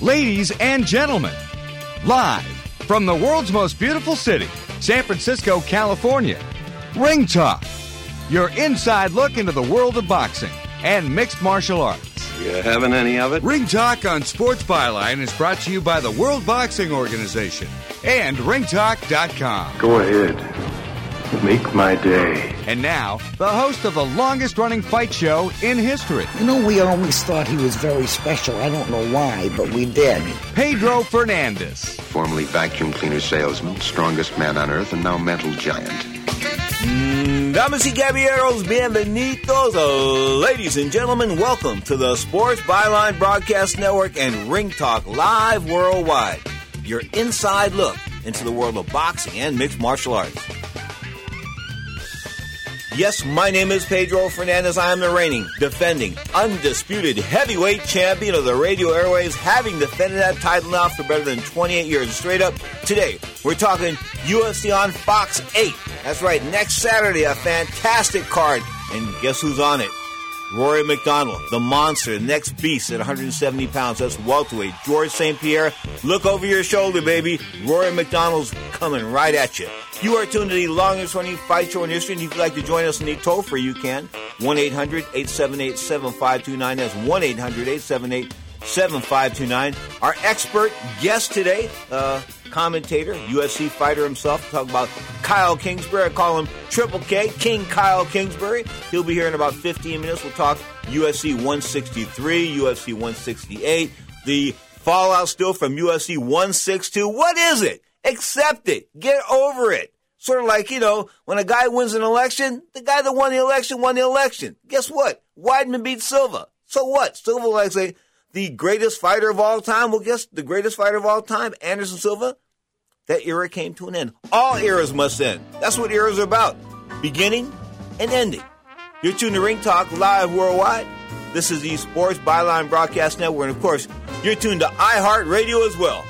Ladies and gentlemen, live from the world's most beautiful city, San Francisco, California, Ring Talk, your inside look into the world of boxing and mixed martial arts. You having any of it? Ring Talk on Sports Byline is brought to you by the World Boxing Organization and ringtalk.com. Go ahead. Make my day. And now, the host of the longest running fight show in history, You know, we always thought he was very special. I don't know why, but we did. Pedro Fernandez. Formerly vacuum cleaner salesman, strongest man on earth, and now mental giant. Damas y caballeros, bienvenidos. Uh, ladies and gentlemen, welcome to the Sports Byline Broadcast Network and Ring Talk Live Worldwide. Your inside look into the world of boxing and mixed martial arts. Yes, my name is Pedro Fernandez. I am the reigning, defending, undisputed heavyweight champion of the radio airwaves, having defended that title now for better than 28 years. Straight up, today, we're talking UFC on Fox 8. That's right, next Saturday, a fantastic card. And guess who's on it? Rory MacDonald, the monster, the next beast at 170 pounds. That's welterweight. George St. Pierre, look over your shoulder, baby. Rory MacDonald's coming right at you. You are tuned to the longest running fight show in history, and if you'd like to join us in the toll free, you can. 1 800 878 7529. That's 1 800 878 7529. Our expert guest today, uh, commentator, UFC fighter himself, talk about Kyle Kingsbury. I call him Triple K, King Kyle Kingsbury. He'll be here in about 15 minutes. We'll talk UFC 163, UFC 168, the fallout still from UFC 162. What is it? Accept it. Get over it. Sort of like, you know, when a guy wins an election, the guy that won the election won the election. Guess what? Weidman beat Silva. So what? Silva, like say, the greatest fighter of all time. Well, guess the greatest fighter of all time, Anderson Silva. That era came to an end. All eras must end. That's what eras are about. Beginning and ending. You're tuned to Ring Talk live worldwide. This is the Sports Byline Broadcast Network. And of course, you're tuned to iHeartRadio as well.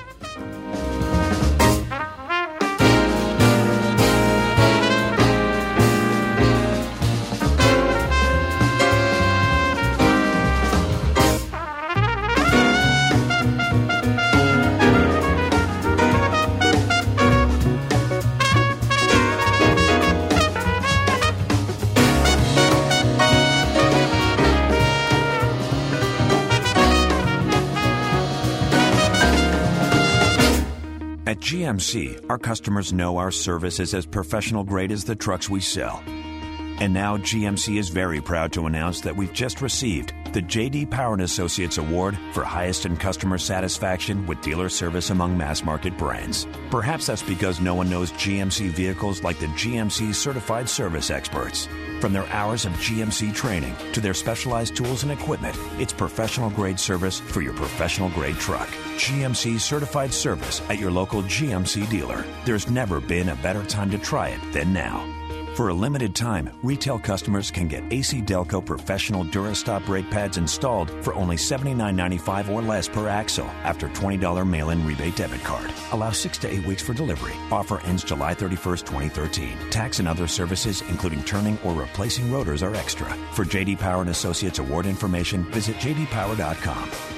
GMC, our customers know our service is as professional grade as the trucks we sell. And now GMC is very proud to announce that we've just received the JD Power and Associates Award for highest in customer satisfaction with dealer service among mass market brands. Perhaps that's because no one knows GMC vehicles like the GMC certified service experts. From their hours of GMC training to their specialized tools and equipment, it's professional grade service for your professional grade truck. GMC certified service at your local GMC dealer. There's never been a better time to try it than now. For a limited time, retail customers can get AC Delco professional Durastop brake pads installed for only $79.95 or less per axle after $20 mail in rebate debit card. Allow six to eight weeks for delivery. Offer ends July 31st, 2013. Tax and other services, including turning or replacing rotors, are extra. For JD Power and Associates award information, visit jdpower.com.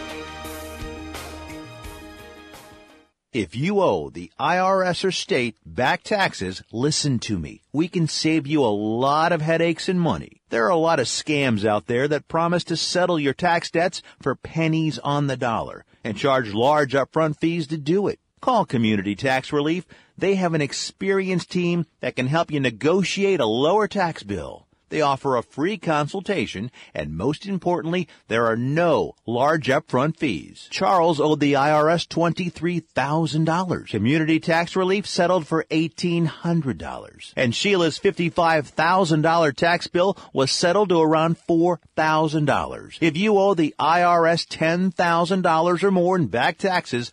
If you owe the IRS or state back taxes, listen to me. We can save you a lot of headaches and money. There are a lot of scams out there that promise to settle your tax debts for pennies on the dollar and charge large upfront fees to do it. Call Community Tax Relief. They have an experienced team that can help you negotiate a lower tax bill. They offer a free consultation, and most importantly, there are no large upfront fees. Charles owed the IRS $23,000. Community tax relief settled for $1,800. And Sheila's $55,000 tax bill was settled to around $4,000. If you owe the IRS $10,000 or more in back taxes,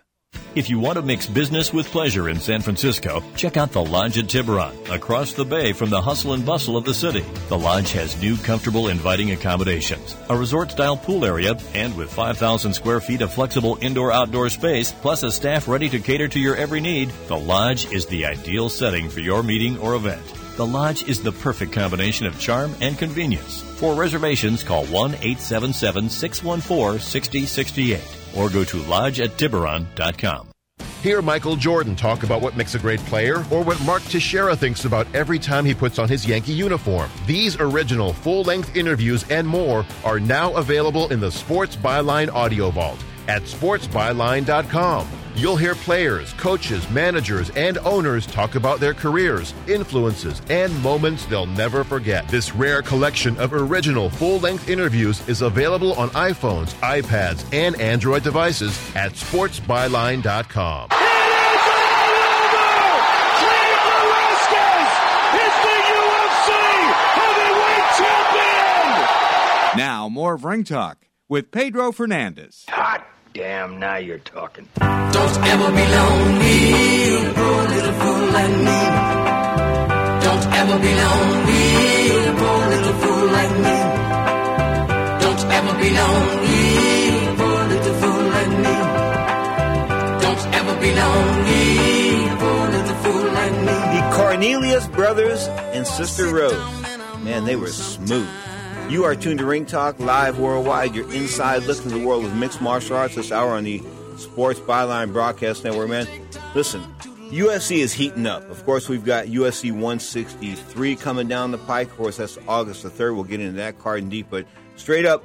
917 1275, 800 917 1275, 917 1275. If you want to mix business with pleasure in San Francisco, check out the Lodge at Tiburon, across the bay from the hustle and bustle of the city. The Lodge has new, comfortable, inviting accommodations, a resort-style pool area, and with 5,000 square feet of flexible indoor-outdoor space, plus a staff ready to cater to your every need, the Lodge is the ideal setting for your meeting or event. The Lodge is the perfect combination of charm and convenience. For reservations, call 1 877 614 6068 or go to lodgeattiburon.com. Hear Michael Jordan talk about what makes a great player or what Mark Teixeira thinks about every time he puts on his Yankee uniform. These original full length interviews and more are now available in the Sports Byline Audio Vault at sportsbyline.com. You'll hear players, coaches, managers, and owners talk about their careers, influences, and moments they'll never forget. This rare collection of original full length interviews is available on iPhones, iPads, and Android devices at sportsbyline.com. Now, more of Ring Talk with Pedro Fernandez. Hot damn, now you're talking. Don't ever be lonely, poor little fool like me. Don't ever be lonely, poor little fool like me. Don't ever be lonely, poor little fool like me. Don't ever be lonely, poor little fool like me. The Cornelius brothers and Sister Rose. Man, they were smooth. You are tuned to Ring Talk live worldwide. Your inside look into the world of mixed martial arts this hour on the Sports Byline Broadcast Network. Man, listen, UFC is heating up. Of course, we've got UFC 163 coming down the pike. Of course, that's August the 3rd. We'll get into that card in deep. But straight up,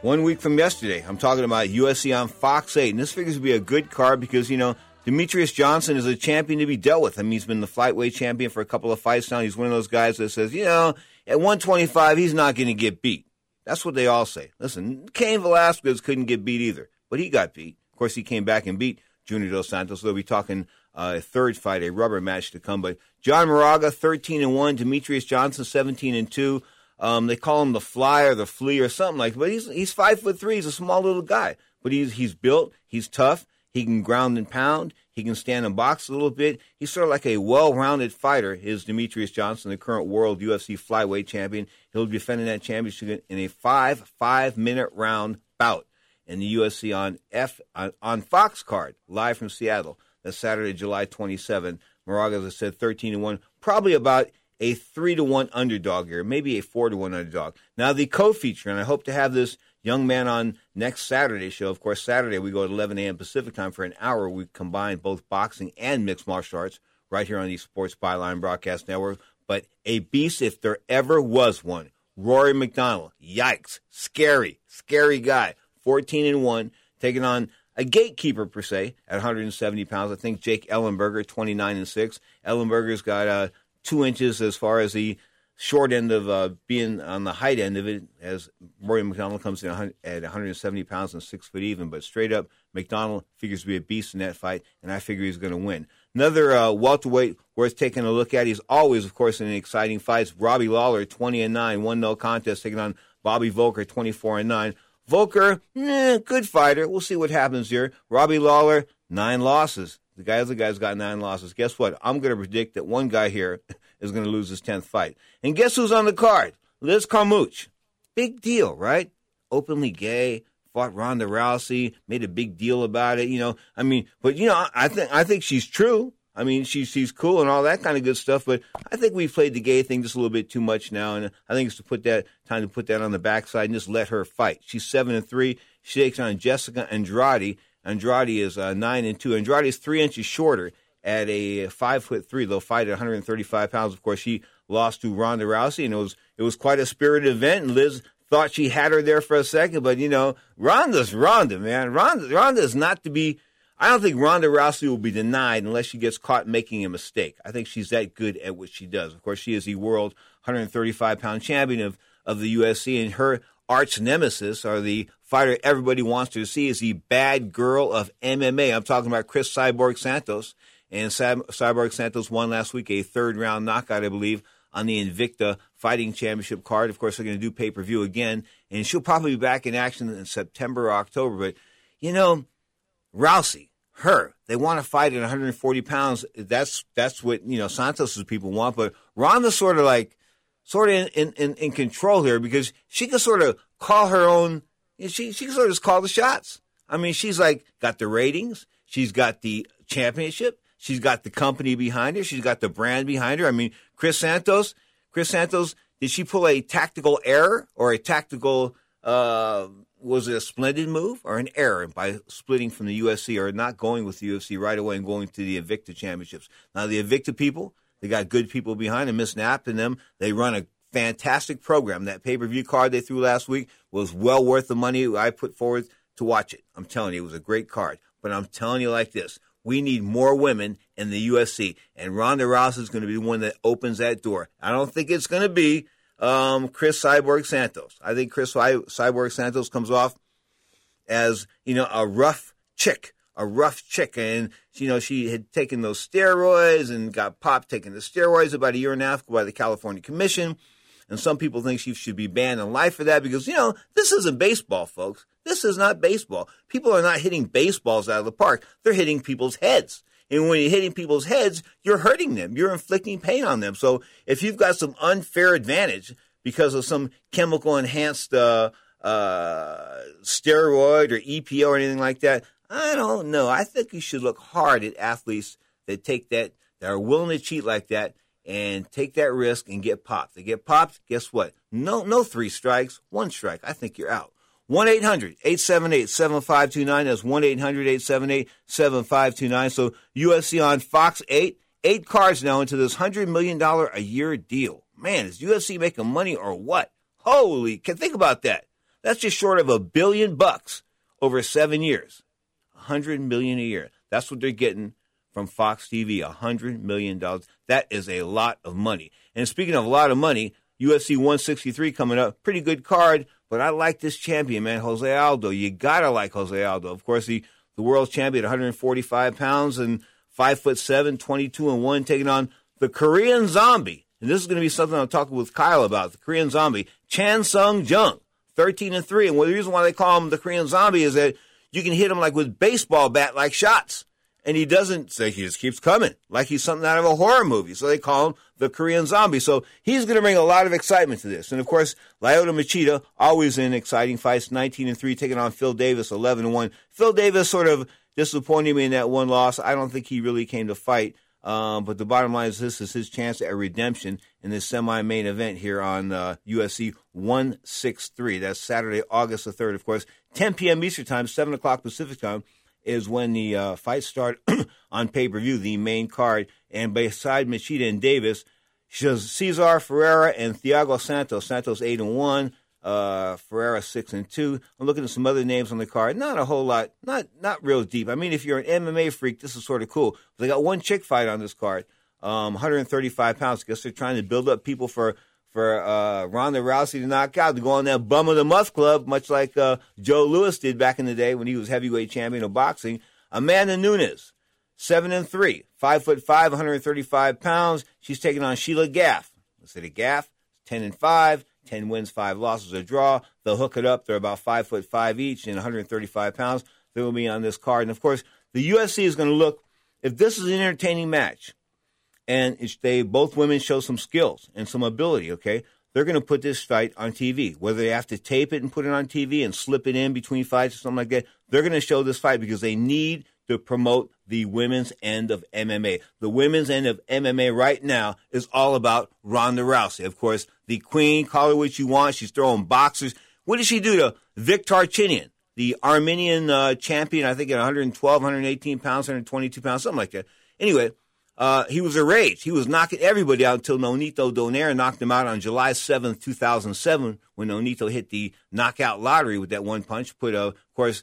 one week from yesterday, I'm talking about UFC on Fox 8. And this figures to be a good card because, you know, Demetrious Johnson is a champion to be dealt with. I mean, he's been the flyweight champion for a couple of fights now. He's one of those guys that says, you know, at 125, he's not going to get beat. That's what they all say. Listen, Cain Velasquez couldn't get beat either, but he got beat. Of course, he came back and beat Junior Dos Santos. They'll be talking uh, a third fight, a rubber match to come. But John Moraga, 13 and 1. Demetrious Johnson, 17 and 2. Um, they call him the fly or the flea or something like that. But he's, he's five foot three. He's a small little guy. But he's, he's built. He's tough. He can ground and pound. He can stand and box a little bit. He's sort of like a well-rounded fighter. Is Demetrious Johnson, the current world UFC flyweight champion? He'll be defending that championship in a five five-minute round bout in the UFC on F on, on Fox card live from Seattle. That's Saturday, July 27. Moraga, as I said, 13 to one, probably about a three to one underdog here, maybe a four to one underdog. Now the co-feature, and I hope to have this young man on next Saturday show. Of course, Saturday we go at 11 a.m. Pacific time for an hour. We combine both boxing and mixed martial arts right here on the Sports Byline Broadcast Network. But a beast, if there ever was one, Rory MacDonald. Yikes! Scary, scary guy. 14 and one, taking on a gatekeeper per se at 170 pounds. I think Jake Ellenberger, 29 and six. Ellenberger's got uh, two inches as far as the short end of uh, being on the height end of it, as Rory MacDonald comes in at 170 pounds and six foot even. But straight up, MacDonald figures to be a beast in that fight, and I figure he's going to win. Another uh, welterweight worth taking a look at. He's always, of course, in exciting fights. Robbie Lawler, 20 and nine, one no contest, taking on Bobby Voelker, 24 and nine. Voelker, eh, good fighter. We'll see what happens here. Robbie Lawler, nine losses. The guy, other guy's got nine losses. Guess what? I'm going to predict that one guy here is going to lose his 10th fight. And guess who's on the card? Liz Carmouche. Big deal, right? Openly gay, fought Ronda Rousey, made a big deal about it, you know. I mean, but you know, I think I think she's true. I mean, she's she's cool and all that kind of good stuff, but I think we've played the gay thing just a little bit too much now, and I think it's to put that time to put that on the backside and just let her fight. She's seven and three. She takes on Jessica Andrade. Andrade is uh, nine and two. Andrade is three inches shorter at a five foot three. They'll fight at 135 pounds. Of course, she lost to Ronda Rousey, and it was it was quite a spirited event. And Liz thought she had her there for a second, but you know, Ronda's Ronda, man. Ronda Ronda is not to be. I don't think Ronda Rousey will be denied unless she gets caught making a mistake. I think she's that good at what she does. Of course, she is the world 135 pound champion of of the UFC, and her arch nemesis or the fighter everybody wants to see is the bad girl of MMA. I'm talking about Cris Cyborg Santos. And Cyborg Santos won last week a third round knockout, I believe, on the Invicta Fighting Championship card. Of course, they're going to do pay per view again, and she'll probably be back in action in September or October. But, you know, Rousey, her. They want to fight at 140 pounds. That's that's what you know Santos's people want. But Ronda's sort of like sort of in, in, in control here because she can sort of call her own. She she can sort of just call the shots. I mean, she's like got the ratings. She's got the championship. She's got the company behind her. She's got the brand behind her. I mean, Cris Santos. Cris Santos. Did she pull a tactical error or a tactical? Uh, was it a splendid move or an error by splitting from the UFC or not going with the UFC right away and going to the Invicta Championships? Now, the Invicta people, they got good people behind them, Miss Knapp and them. They run a fantastic program. That pay per view card they threw last week was well worth the money I put forward to watch it. I'm telling you, it was a great card. But I'm telling you like this we need more women in the UFC, and Ronda Rousey is going to be the one that opens that door. I don't think it's going to be um, Cris Cyborg Santos. I think Cris Cyborg Santos comes off as you know a rough chick, a rough chick, and you know she had taken those steroids and got popped taking the steroids about a year and a half by the California Commission. And some people think she should be banned in life for that because, you know, this isn't baseball, folks. This is not baseball. People are not hitting baseballs out of the park. They're hitting people's heads. And when you're hitting people's heads, you're hurting them. You're inflicting pain on them. So if you've got some unfair advantage because of some chemical enhanced uh, uh, steroid or EPO or anything like that, I don't know. I think you should look hard at athletes that take that, that are willing to cheat like that and take that risk and get popped. They get popped, guess what? No, no three strikes, one strike. I think you're out. 1 800 878 7529. That's 1 800 878 7529. So UFC on Fox 8. Eight cards now into this $100 million a year deal. Man, is UFC making money or what? Holy, can think about that. That's just short of a billion bucks over seven years. 100 million a year. That's what they're getting from Fox TV. $100 million. That is a lot of money. And speaking of a lot of money, UFC 163 coming up. Pretty good card. But I like this champion, man, Jose Aldo. You gotta like Jose Aldo. Of course, he the world champion, 145 pounds and five foot seven, 22 and one, taking on the Korean Zombie. And this is going to be something I'm talking with Kyle about. The Korean Zombie, Chan Sung Jung, 13 and three. And the reason why they call him the Korean Zombie is that you can hit him like with baseball bat like shots and he doesn't say he just keeps coming like he's something out of a horror movie. So they call him the Korean zombie. So he's going to bring a lot of excitement to this. And of course, Lyoto Machida, always in exciting fights, 19 and 3, taking on Phil Davis, 11 and 1. Phil Davis sort of disappointed me in that one loss. I don't think he really came to fight. Um, but the bottom line is this is his chance at redemption in this semi-main event here on uh, UFC 163. That's Saturday, August the 3rd, of course, 10 p.m. Eastern Time, 7 o'clock Pacific Time is when the uh, fights start on pay per view, the main card. And beside Machida and Davis, Cesar Ferreira and Thiago Santos. Santos eight and one, uh, Ferreira six and two. I'm looking at some other names on the card. Not a whole lot, not not real deep. I mean, if you're an MMA freak, this is sort of cool. They got one chick fight on this card, um, 135 pounds. I guess they're trying to build up people for for uh, Ronda Rousey to knock out to go on that bum of the month club, much like uh, Joe Louis did back in the day when he was heavyweight champion of boxing. Amanda Nunes, seven and three, five foot five, 135 pounds. She's taking on Sheila Gaff. Let's say the Gaff, ten and five, 10 wins, five losses, a draw. They'll hook it up. They're about five foot five each and 135 pounds. They will be on this card. And of course, the UFC is going to look if this is an entertaining match and they both women show some skills and some ability. Okay, they're going to put this fight on TV. Whether they have to tape it and put it on TV and slip it in between fights or something like that, they're going to show this fight because they need to promote the women's end of MMA. The women's end of MMA right now is all about Ronda Rousey. Of course, the queen, call her what you want. She's throwing boxers. What did she do to Vic Darchinyan, the Armenian uh, champion, I think at 112, 118 pounds, 122 pounds, something like that. Anyway, uh, he was a rage. He was knocking everybody out until Nonito Donaire knocked him out on July 7th, 2007, when Nonito hit the knockout lottery with that one punch, put, uh, of course,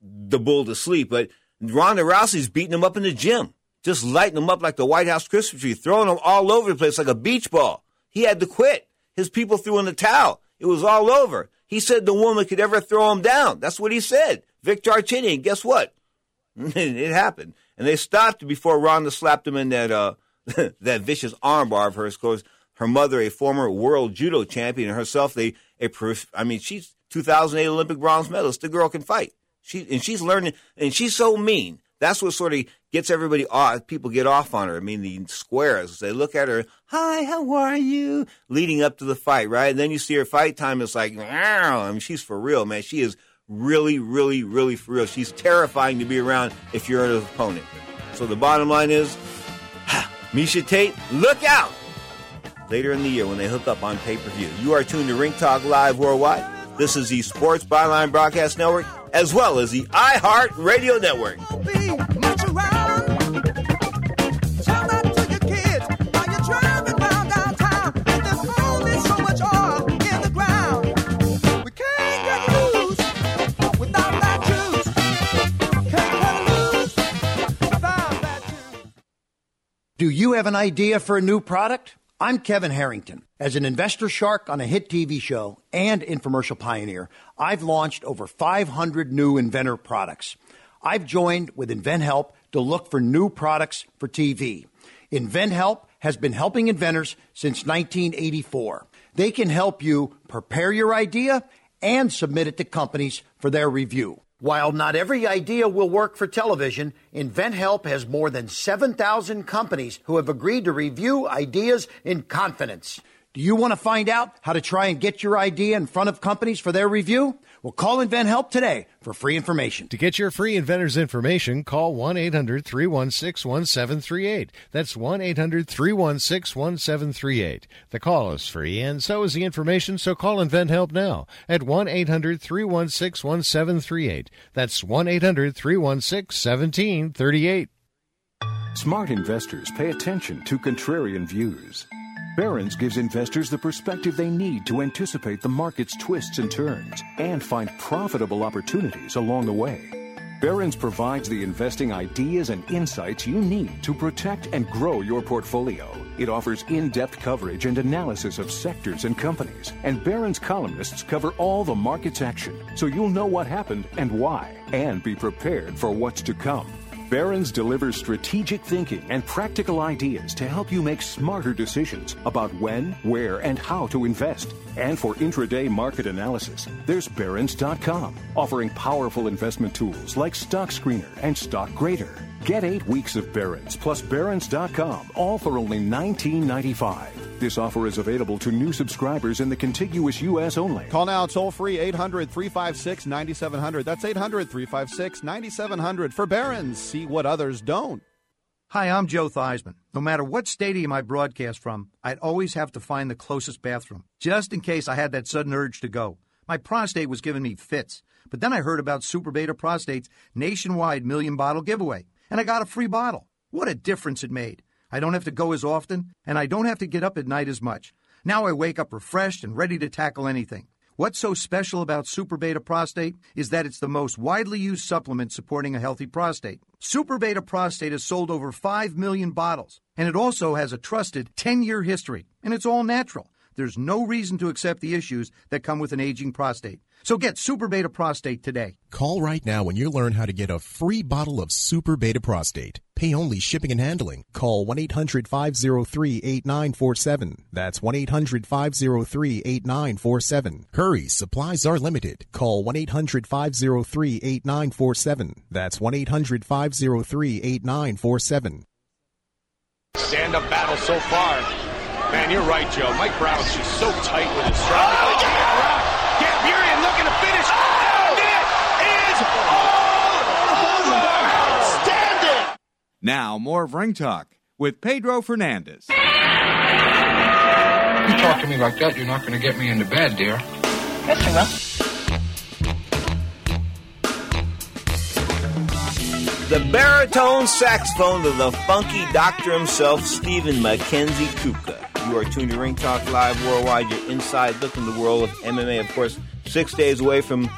the bull to sleep. But Ronda Rousey's beating him up in the gym, just lighting him up like the White House Christmas tree, throwing him all over the place like a beach ball. He had to quit. His people threw in the towel. It was all over. He said the woman could ever throw him down. That's what he said. Vic Darchinyan, guess what? it happened and they stopped before Ronda slapped him in that uh, that vicious armbar of hers. Because her mother, a former world judo champion, and herself, they a I mean, she's 2008 Olympic bronze medalist. The girl can fight. She and she's learning, and she's so mean That's what sort of gets everybody off. People get off on her. I mean, the squares. They look at her. Hi, how are you? Leading up to the fight, right? And then you see her fight time. It's like, wow. I mean, she's for real, man. She is really, really, really for real. She's terrifying to be around if you're an opponent. So the bottom line is, Miesha Tate, look out! Later in the year when they hook up on pay per view. You are tuned to Ring Talk Live Worldwide. This is the Sports Byline Broadcast Network as well as the iHeart Radio Network. Do you have an idea for a new product? I'm Kevin Harrington. As an investor shark on a hit TV show and infomercial pioneer, I've launched over 500 new inventor products. I've joined with InventHelp to look for new products for TV. InventHelp has been helping inventors since 1984. They can help you prepare your idea and submit it to companies for their review. While not every idea will work for television, InventHelp has more than 7,000 companies who have agreed to review ideas in confidence. Do you want to find out how to try and get your idea in front of companies for their review? Well, call InventHelp today for free information. To get your free inventor's information, call 1 800 316 1738. That's 1 800 316 1738. The call is free, and so is the information, so call InventHelp now at 1 800 316 1738. That's 1 800 316 1738. Smart investors pay attention to contrarian views. Barron's gives investors the perspective they need to anticipate the market's twists and turns and find profitable opportunities along the way. Barron's provides the investing ideas and insights you need to protect and grow your portfolio. It offers in depth coverage and analysis of sectors and companies, and Barron's columnists cover all the market's action so you'll know what happened and why, and be prepared for what's to come. Barron's delivers strategic thinking and practical ideas to help you make smarter decisions about when, where, and how to invest. And for intraday market analysis, there's Barron's.com, offering powerful investment tools like Stock Screener and Stock Grader. Get eight weeks of Barron's plus Barron's.com, all for only $19.95. This offer is available to new subscribers in the contiguous U.S. only. Call now toll free 800 356 9700. That's 800 356 9700 for Barron's. See what others don't. Hi, I'm Joe Theismann. No matter what stadium I broadcast from, I'd always have to find the closest bathroom, just in case I had that sudden urge to go. My prostate was giving me fits. But then I heard about Super Beta Prostate's nationwide million bottle giveaway, and I got a free bottle. What a difference it made. I don't have to go as often, and I don't have to get up at night as much. Now I wake up refreshed and ready to tackle anything. What's so special about Super Beta Prostate is that it's the most widely used supplement supporting a healthy prostate. Super Beta Prostate has sold over 5 million bottles, and it also has a trusted 10 year history, and it's all natural. There's no reason to accept the issues that come with an aging prostate. So get Super Beta Prostate today. Call right now when you learn how to get a free bottle of Super Beta Prostate. Pay only shipping and handling. Call 1 800 503 8947. That's 1 800 503 8947. Hurry, supplies are limited. Call 1 800 503 8947. That's 1 800 503 8947. Stand up battle so far. Man, you're right, Joe. Mike Brown's just so tight with his stride. Oh, Gambirian looking to finish. Oh! And it is all over. Stand it. Now, more of Ring Talk with Pedro Fernandez. You talk to me like that, you're not going to get me into bed, dear. Yes, you will. The baritone saxophone of the funky doctor himself, Stephen Mackenzie Kuka. You are tuned to Ring Talk Live Worldwide, your inside look in the world of MMA. Of course, six days away from.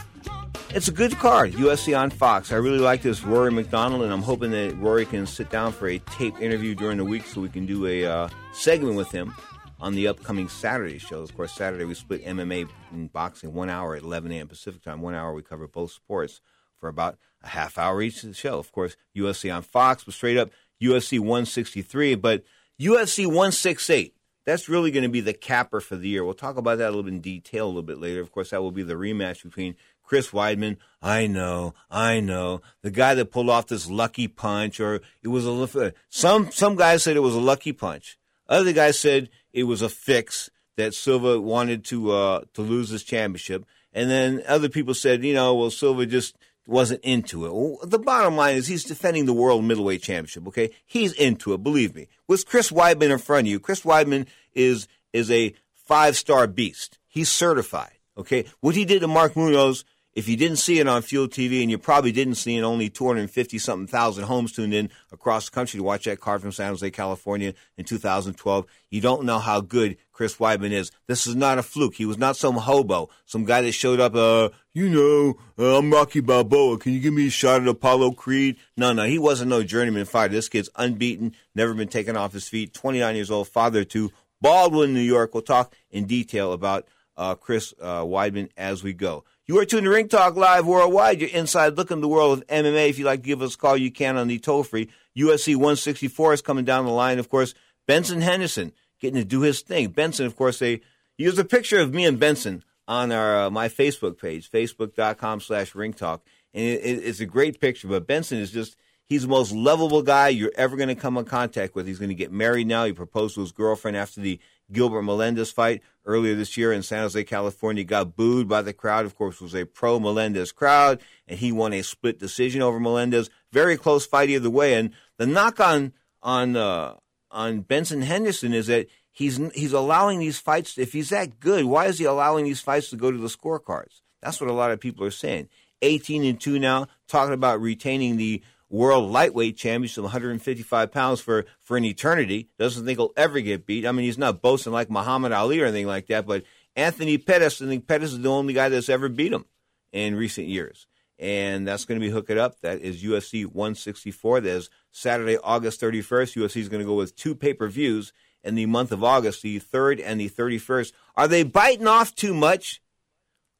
It's a good card, UFC on Fox. I really like this Rory MacDonald, and I'm hoping that Rory can sit down for a tape interview during the week so we can do a uh, segment with him on the upcoming Saturday show. Of course, Saturday we split MMA and boxing one hour at 11 a.m. Pacific time. One hour we cover both sports for about a half hour each of the show. Of course, UFC on Fox was straight up UFC 163, but UFC 168. That's really going to be the capper for the year. We'll talk about that a little bit in detail a little bit later. Of course, that will be the rematch between Chris Weidman, I know, I know. The guy that pulled off this lucky punch, or it was a some some guys said it was a lucky punch. Other guys said it was a fix that Silva wanted to uh, to lose his championship, and then other people said, you know, well, Silva just wasn't into it. Well, the bottom line is he's defending the world middleweight championship. Okay, he's into it. Believe me. With Chris Weidman in front of you, Chris Weidman is is a five star beast. He's certified. Okay, what he did to Mark Munoz if you didn't see it on Fuel TV, and you probably didn't see it, only 250 something thousand homes tuned in across the country to watch that car from San Jose, California in 2012, you don't know how good Chris Weidman is. This is not a fluke. He was not some hobo, some guy that showed up, uh, you know, uh, I'm Rocky Balboa. Can you give me a shot at Apollo Creed? No, no, he wasn't no journeyman fighter. This kid's unbeaten, never been taken off his feet, 29 years old, father to Baldwin, New York. We'll talk in detail about uh, Chris uh, Weidman as we go. You are tuned to Ring Talk Live worldwide. You're inside looking the world of MMA. If you'd like to give us a call, you can on the toll free. UFC 164 is coming down the line. Of course, Benson Henderson getting to do his thing. Benson, of course, they use a picture of me and Benson on our uh, my Facebook page, facebook.com slash ring talk. And it, it, it's a great picture, but Benson is just, he's the most lovable guy you're ever going to come in contact with. He's going to get married now. He proposed to his girlfriend after the Gilbert Melendez fight earlier this year in San Jose, California. Got booed by the crowd. Of course, was a pro Melendez crowd, and he won a split decision over Melendez. Very close fight either way. And the knock on on uh, on Benson Henderson is that he's he's allowing these fights. If he's that good, why is he allowing these fights to go to the scorecards? That's what a lot of people are saying. 18 and two now, talking about retaining the world lightweight championship, 155 pounds for, for an eternity. Doesn't think he'll ever get beat. I mean, he's not boasting like Muhammad Ali or anything like that, but Anthony Pettis, I think Pettis is the only guy that's ever beat him in recent years. And that's going to be hooking up. That is UFC 164. That is Saturday, August 31st. UFC is going to go with two pay per views in the month of August, the 3rd and the 31st. Are they biting off too much?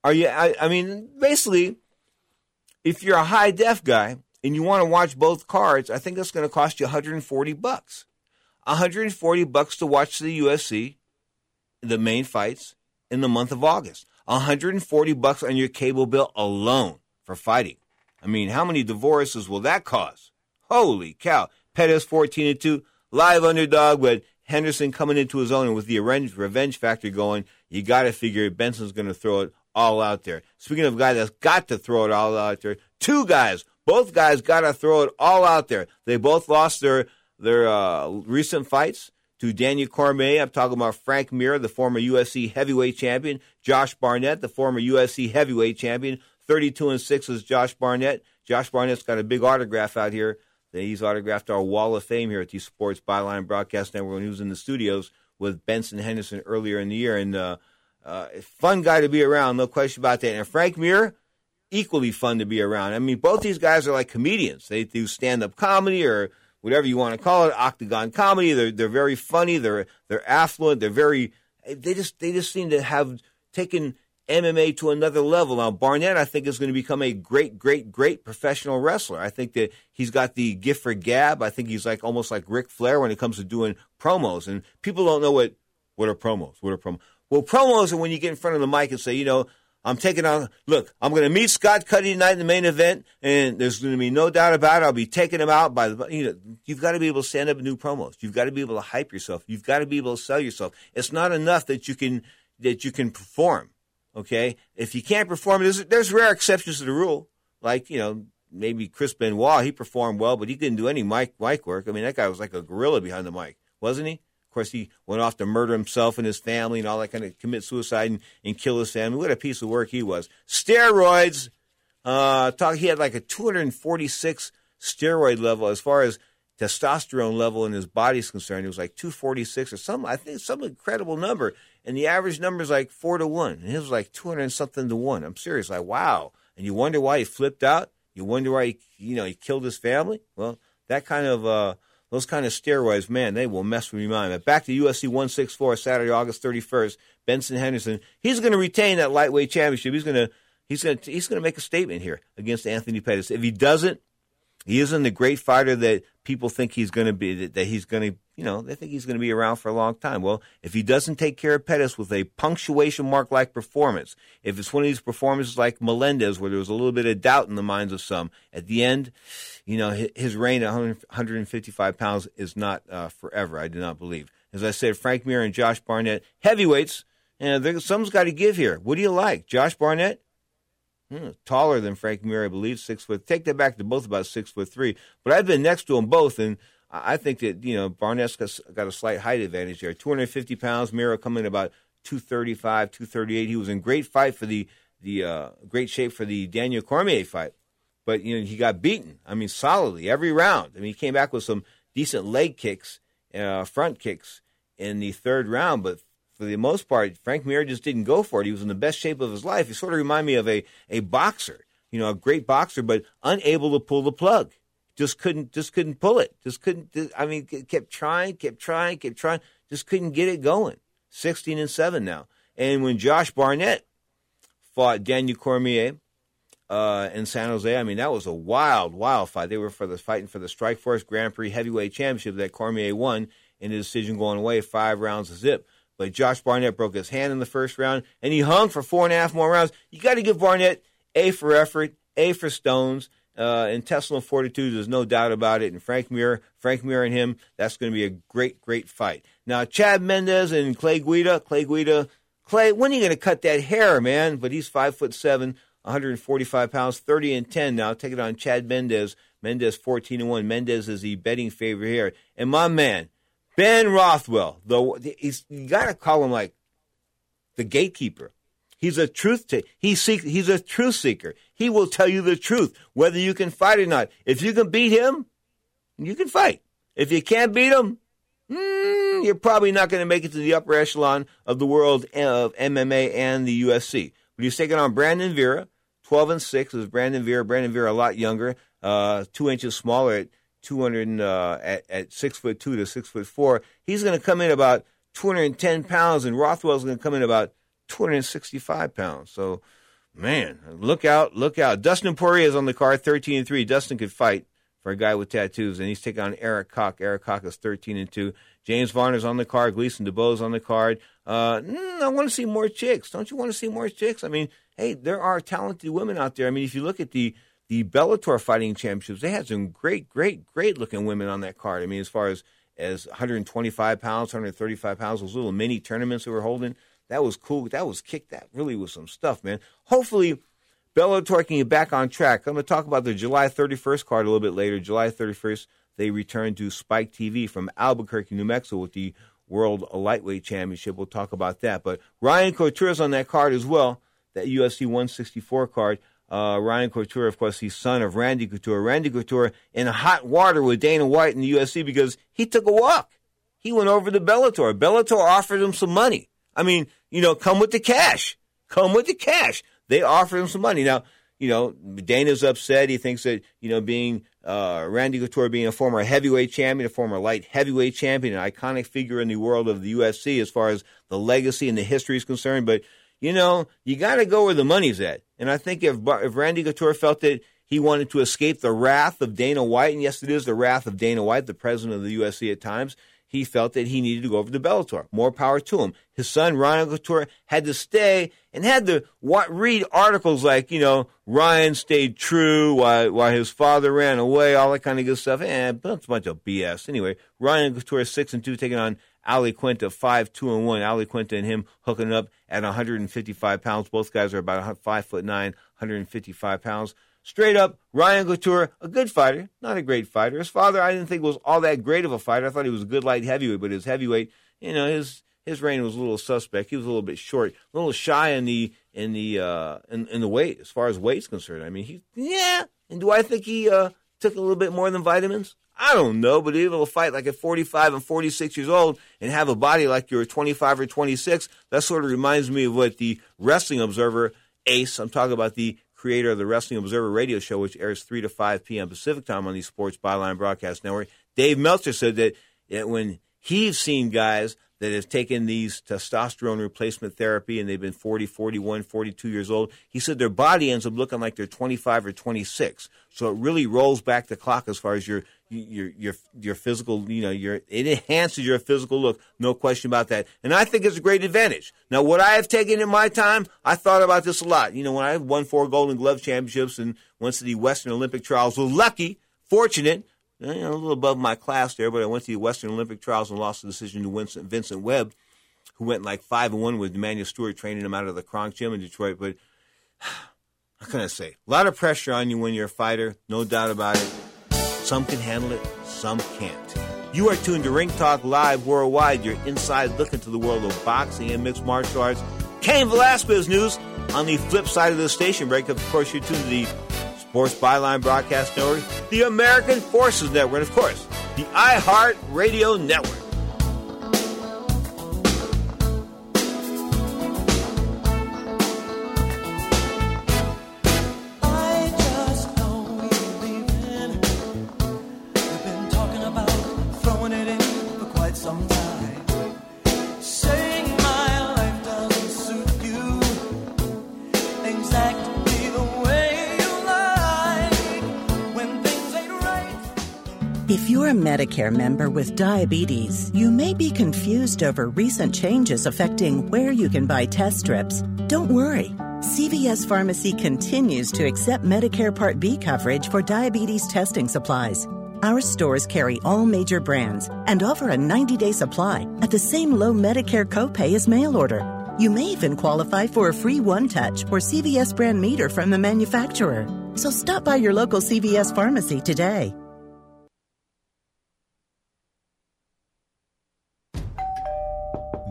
Are you, I, I mean, basically, if you're a high def guy, and you want to watch both cards, I think that's going to cost you 140 bucks. 140 bucks to watch the UFC, the main fights in the month of August. 140 bucks on your cable bill alone for fighting. I mean, how many divorces will that cause? Holy cow. Pettis 14 and 2, live underdog, but Henderson coming into his own and with the revenge factor going, you got to figure Benson's going to throw it all out there. Speaking of a guy that's got to throw it all out there, two guys both guys got to throw it all out there. They both lost their their uh, recent fights to Daniel Cormier. I'm talking about Frank Mir, the former UFC heavyweight champion, Josh Barnett, the former UFC heavyweight champion. 32 and 6 is Josh Barnett. Josh Barnett's got a big autograph out here. He's autographed our Wall of Fame here at the Sports Byline Broadcast Network when he was in the studios with Benson Henderson earlier in the year. And uh, uh, fun guy to be around, no question about that. And Frank Mir, equally fun to be around. I mean, both these guys are like comedians. They do stand up comedy or whatever you want to call it, octagon comedy. They're they're very funny. They're they're affluent. They're very they just they just seem to have taken MMA to another level. Now Barnett, I think, is going to become a great, great, great professional wrestler. I think that he's got the gift for gab. I think he's like almost like Ric Flair when it comes to doing promos. And people don't know what what are promos. What are promos? Well, promos are when you get in front of the mic and say, you know, I'm taking on. Look, I'm going to meet Scott Cuddy tonight in the main event, and there's going to be no doubt about it. I'll be taking him out by the. You know, you've got to be able to stand up new promos. You've got to be able to hype yourself. You've got to be able to sell yourself. It's not enough that you can that you can perform. Okay, if you can't perform, there's there's rare exceptions to the rule. Like you know, maybe Chris Benoit, he performed well, but he didn't do any mic mic work. I mean, that guy was like a gorilla behind the mic, wasn't he? Of course, he went off to murder himself and his family and all that kind of commit suicide and, and kill his family. What a piece of work he was. Steroids. Uh, talk, he had like a 246 steroid level as far as testosterone level in his body is concerned. It was like 246 or some, I think some incredible number. And the average number is like four to one. And his was like 200 and something to one. I'm serious. Like, wow. And you wonder why he flipped out? You wonder why he, you know, he killed his family? Well, that kind of, uh, those kind of steroids, man, they will mess with your mind. But back to UFC 164, Saturday, August 31st. Benson Henderson, he's going to retain that lightweight championship. He's going to he's going to he's going to make a statement here against Anthony Pettis. If he doesn't, He isn't the great fighter that people think he's going to be. That, that he's going to, you know, they think he's going to be around for a long time. Well, if he doesn't take care of Pettis with a punctuation mark like performance, if it's one of these performances like Melendez where there was a little bit of doubt in the minds of some, at the end, you know, his, reign at 100, 155 pounds is not uh, forever. I do not believe. As I said, Frank Mir and Josh Barnett, heavyweights. And there, something's got to give here. What do you like, Josh Barnett? Hmm, taller than Frank Mir, I believe, six foot. Take that back to both about six foot three. But I've been next to them both, and I think that you know Barnett's got, got a slight height advantage there. 250 pounds. Miro coming about 235, 238. He was in great fight for the the uh, great shape for the Daniel Cormier fight, but you know he got beaten. I mean, solidly every round. I mean, he came back with some decent leg kicks, uh, front kicks in the third round, but for the most part, Frank Mir just didn't go for it. He was in the best shape of his life. He sort of reminded me of a, a boxer, you know, a great boxer, but unable to pull the plug. Just couldn't, just couldn't pull it. Just couldn't. I mean, kept trying, kept trying, kept trying. Just couldn't get it going. Sixteen and seven now. And when Josh Barnett fought Daniel Cormier uh, in San Jose, I mean, that was a wild, wild fight. They were for the fighting for the Strikeforce Grand Prix Heavyweight Championship that Cormier won in a decision going away, five rounds of zip. But Josh Barnett broke his hand in the first round, and he hung for four and a half more rounds. You got to give Barnett A for effort, A for stones, uh, intestinal fortitude. There's no doubt about it. And Frank Mir, Frank Mir and him, that's going to be a great, great fight. Now, Chad Mendes and Clay Guida, Clay Guida, Clay, when are you going to cut that hair, man? But he's five foot seven, 145 pounds, 30 and 10 now. Take it on Chad Mendes. Mendes 14 and 1. Mendes is the betting favorite here. And my man, Ben Rothwell, the he's you got to call him like the gatekeeper. He's a truth t- he seek, he's a truth seeker. He will tell you the truth whether you can fight or not. If you can beat him, you can fight. If you can't beat him, mm, you're probably not going to make it to the upper echelon of the world of MMA and the UFC. But he's taking on Brandon Vera, 12 and 6 is Brandon Vera. Brandon Vera a lot younger, uh, two inches smaller at 200 uh, at, at six foot two to six foot four. He's going to come in about 210 pounds, and Rothwell's going to come in about 265 pounds. So, man, look out, look out. Dustin Poirier is on the card, 13 and three. Dustin could fight for a guy with tattoos, and he's taking on Erik Koch. Erik Koch is 13 and two. James Varner's on the card. Gleison Tibau's on the card. Uh, mm, I want to see more chicks. Don't you want to see more chicks? I mean, hey, there are talented women out there. I mean, if you look at the the Bellator Fighting Championships, they had some great, great, great looking women on that card. I mean, as far as as 125 pounds, 135 pounds, those little mini tournaments that we're holding, that was cool. That was kicked. That really was some stuff, man. Hopefully, Bellator can get back on track. I'm going to talk about the July 31st card a little bit later. July 31st, they return to Spike TV from Albuquerque, New Mexico, with the World Lightweight Championship. We'll talk about that. But Ryan Couture is on that card as well, that UFC 164 card. Uh, Ryan Couture, of course, he's son of Randy Couture. Randy Couture in hot water with Dana White in the UFC because he took a walk. He went over to Bellator. Bellator offered him some money. I mean, you know, come with the cash. Come with the cash. They offered him some money. Now, you know, Dana's upset. He thinks that, you know, being uh, Randy Couture being a former heavyweight champion, a former light heavyweight champion, an iconic figure in the world of the UFC as far as the legacy and the history is concerned. But you know, you got to go where the money's at. And I think if if Randy Couture felt that he wanted to escape the wrath of Dana White, and yes, it is the wrath of Dana White, the president of the UFC at times, he felt that he needed to go over to Bellator. More power to him. His son, Ryan Couture, had to stay and had to read articles like, you know, Ryan stayed true while, while his father ran away, all that kind of good stuff. Eh, that's a bunch of BS. Anyway, Ryan Couture, 6 and 2, taking on Al Iaquinta, 5 2 and 1. Al Iaquinta and him hooking up at 155 pounds. Both guys are about 5 foot 9, 155 pounds. Straight up, Ryan Couture, a good fighter, not a great fighter. His father, I didn't think was all that great of a fighter. I thought he was a good light heavyweight, but his heavyweight, you know, his his reign was a little suspect. He was a little bit short, a little shy in the in the uh, in, in the weight as far as weight's concerned. I mean, he yeah. And do I think he uh, took a little bit more than vitamins? I don't know, but able to fight like at 45 and 46 years old and have a body like you're 25 or 26, that sort of reminds me of what the Wrestling Observer Ace, I'm talking about the creator of the Wrestling Observer radio show, which airs 3 to 5 p.m. Pacific time on the Sports Byline Broadcast Network, Dave Meltzer said that when he's seen guys that have taken these testosterone replacement therapy and they've been 40, 41, 42 years old. He said their body ends up looking like they're 25 or 26. So it really rolls back the clock as far as your your your your physical, you know, your it enhances your physical look, no question about that. And I think it's a great advantage. Now, what I have taken in my time, I thought about this a lot. You know, when I won four Golden Glove championships and went to the Western Olympic trials, was lucky, fortunate, you know, a little above my class there, but I went to the Western Olympic trials and lost the decision to Vincent, Vincent Webb, who went like five and one with Emanuel Steward training him out of the Kronk gym in Detroit. But how can I say? A lot of pressure on you when you're a fighter, no doubt about it. Some can handle it, some can't. You are tuned to Ring Talk Live Worldwide, your inside look into the world of boxing and mixed martial arts. Cain Velasquez news on the flip side of the station break. Of course, you're tuned to the Sports Byline Broadcast Network, the American Forces Network, and of course, the iHeart Radio Network. A Medicare member with diabetes, you may be confused over recent changes affecting where you can buy test strips. Don't worry. CVS Pharmacy continues to accept Medicare Part B coverage for diabetes testing supplies. Our stores carry all major brands and offer a 90 day supply at the same low Medicare copay as mail order. You may even qualify for a free One Touch or CVS brand meter from the manufacturer. So stop by your local CVS pharmacy today.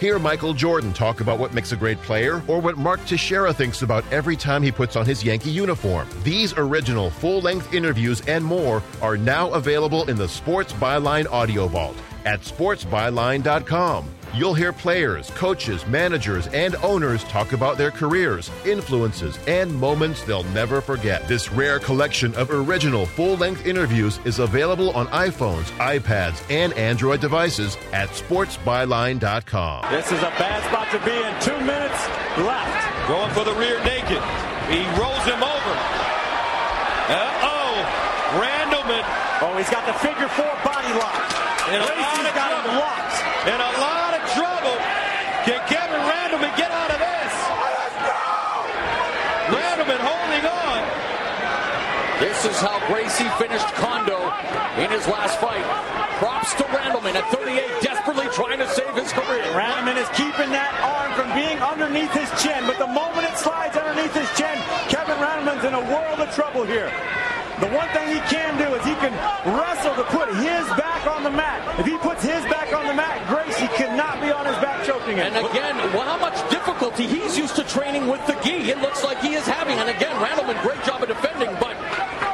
Hear Michael Jordan talk about what makes a great player or what Mark Teixeira thinks about every time he puts on his Yankee uniform. These original full length interviews and more are now available in the Sports Byline Audio Vault at sportsbyline.com. You'll hear players, coaches, managers, and owners talk about their careers, influences, and moments they'll never forget. This rare collection of original full length interviews is available on iPhones, iPads, and Android devices at sportsbyline.com. This is a bad spot to be in. Two minutes left. Going for the rear naked. He rolls him over. Uh-oh. Randleman. Oh, he's got the figure four body lock. In a lot of got him locked. In a lot of trouble. Can Kevin Randleman get out of this? Randleman holding on. This is how Gracie finished Kondo in his last fight. Props to Randleman at 38, desperately trying to save his career. Randleman is keeping that arm from being underneath his chin, but the moment it slides underneath his chin, Kevin Randleman's in a world of trouble here. The one thing he can do is he can wrestle to put his back on the mat. If he puts his back on the mat, Gracie cannot be on his back choking him. And again, well, how much difficulty he's used to training with the gi. It looks like he is having. And again, Randleman, great job of defending, but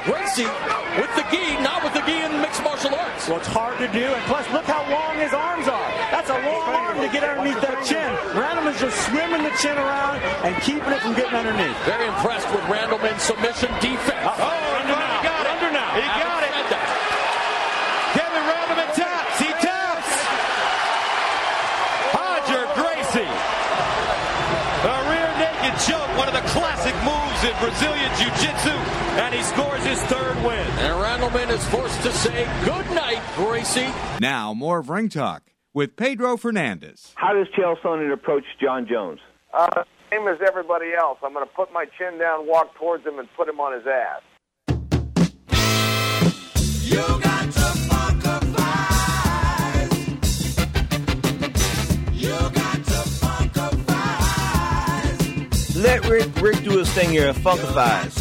Gracie with the gi, not with the gi in mixed martial arts. Well, it's hard to do, and plus, look how long his arms are. That's a long arm to get underneath that chin. Randleman's just swimming the chin around and keeping it from getting underneath. Very impressed with Randleman's submission defense. Uh-oh, under now. He got it. Under now. He got it. Kevin Randleman taps. He taps. Roger Gracie. A rear naked choke, one of the classic moves in Brazilian Jiu-Jitsu, and he scores his third win. And Randleman is forced to say good night, Gracie. Now, more of Ring Talk with Pedro Fernandez. How does Chael Sonnen approach Jon Jones? Uh, same as everybody else. I'm going to put my chin down, walk towards him, and put him on his ass. Let Rick Rick do his thing here, Funkifies.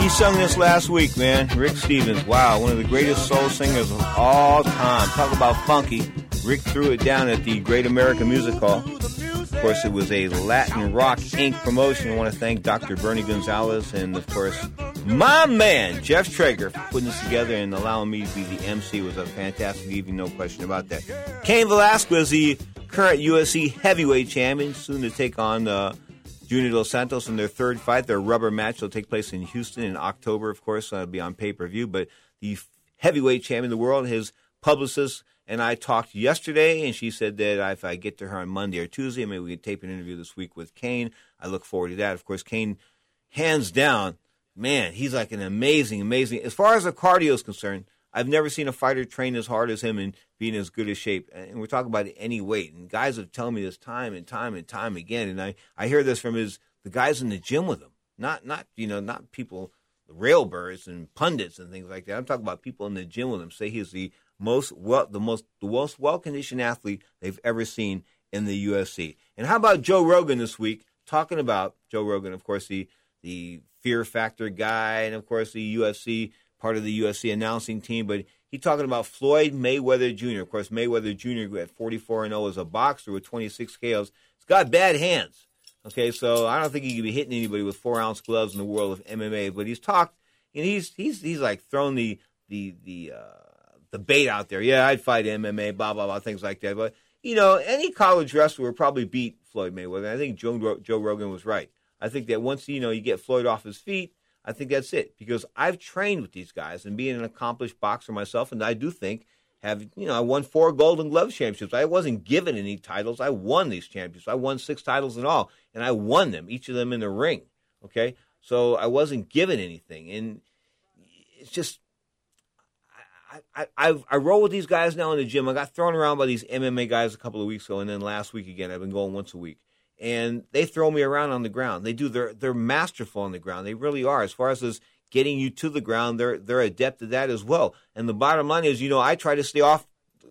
He sung this last week, man. Rick Stevens, wow, one of the greatest soul singers of all time. Talk about funky. Rick threw it down at the Great American Music Hall. Of course, it was a Latin Rock Inc. promotion. I want to thank Dr. Bernie Gonzalez and, of course, my man, Jeff Traeger, for putting this together and allowing me to be the MC. It was a fantastic evening, no question about that. Cain Velasquez, the current UFC heavyweight champion, soon to take on uh, Junior Dos Santos in their third fight. Their rubber match will take place in Houston in October, of course. It'll be on pay per view. But the heavyweight champion of the world, his publicist and I talked yesterday, and she said that if I get to her on Monday or Tuesday, maybe we could tape an interview this week with Cain. I look forward to that. Of course, Cain, hands down, man, he's like an amazing, amazing. As far as the cardio is concerned, I've never seen a fighter train as hard as him and be in as good a shape. And we're talking about any weight. And guys have told me this time and time and time again. And I, I hear this from his the guys in the gym with him. Not not you know, not people the railbirds and pundits and things like that. I'm talking about people in the gym with him say he's the most well the most the most well conditioned athlete they've ever seen in the UFC. And how about Joe Rogan this week talking about Joe Rogan, of course, the the Fear Factor guy, and of course the UFC part of the UFC announcing team, but he talking about Floyd Mayweather Jr. Of course, Mayweather Jr. at 44 and 0 as a boxer with 26 KOs. He's got bad hands. Okay, so I don't think he could be hitting anybody with four ounce gloves in the world of MMA. But he's talked, and he's he's he's like thrown the the the uh, the bait out there. Yeah, I'd fight MMA, blah blah blah, things like that. But you know, any college wrestler would probably beat Floyd Mayweather. I think Joe Joe Rogan was right. I think that once you know you get Floyd off his feet, I think that's it because I've trained with these guys and being an accomplished boxer myself, and I do think have you know I won four Golden Glove championships. I wasn't given any titles. I won these championships. I won six titles in all, and I won them, each of them in the ring. Okay, so I wasn't given anything, and it's just. I, I, I roll with these guys now in the gym. I got thrown around by these MMA guys a couple of weeks ago, and then last week again. I've been going once a week and they throw me around on the ground. They do. They're they're masterful on the ground. They really are. As far as this getting you to the ground, they're they're adept at that as well. And the bottom line is, you know, I try to stay off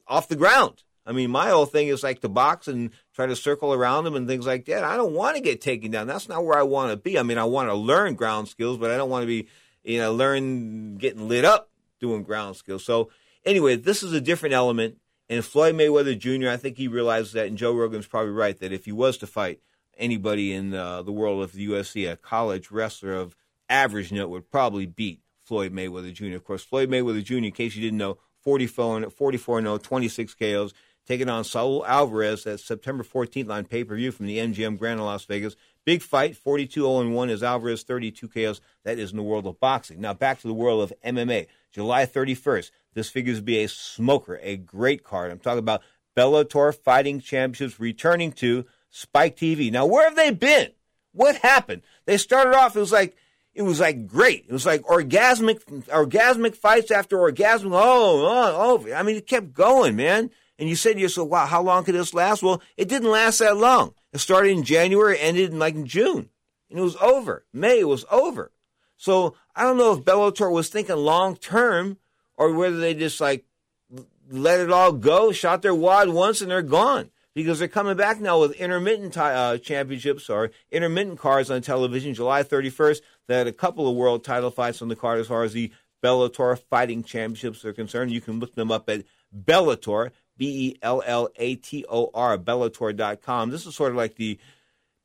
off the ground. I mean, my whole thing is like to box and try to circle around them and things like that. I don't want to get taken down. That's not where I want to be. I mean, I want to learn ground skills, but I don't want to be, you know, learn getting lit up doing ground skills. So anyway, this is a different element. And Floyd Mayweather Jr., I think he realizes that, and Joe Rogan's probably right that if he was to fight anybody in uh, the world of the UFC, a college wrestler of average note would probably beat Floyd Mayweather Jr. Of course, Floyd Mayweather Jr., in case you didn't know, 44 44 0, 26 KOs, taking on Saul Alvarez at September 14th on pay per view from the MGM Grand in Las Vegas. Big fight, 42 0 1 is Alvarez, 32 KOs. That is in the world of boxing. Now back to the world of MMA. July 31st, this figures to be a smoker, a great card. I'm talking about Bellator Fighting Championships returning to Spike TV. Now, where have they been? What happened? They started off, it was like, it was like great. It was like orgasmic, orgasmic fights after orgasmic. Oh, oh, oh. I mean, it kept going, man. And you said to yourself, wow, how long could this last? Well, it didn't last that long. It started in January, ended in like June. And it was over. May, was over. So I don't know if Bellator was thinking long term or whether they just like let it all go, shot their wad once, and they're gone. Because they're coming back now with intermittent uh, championships or intermittent cards on television. July 31st, they had a couple of world title fights on the card as far as the Bellator fighting championships are concerned. You can look them up at Bellator, B E L L A T O R, Bellator.com. This is sort of like the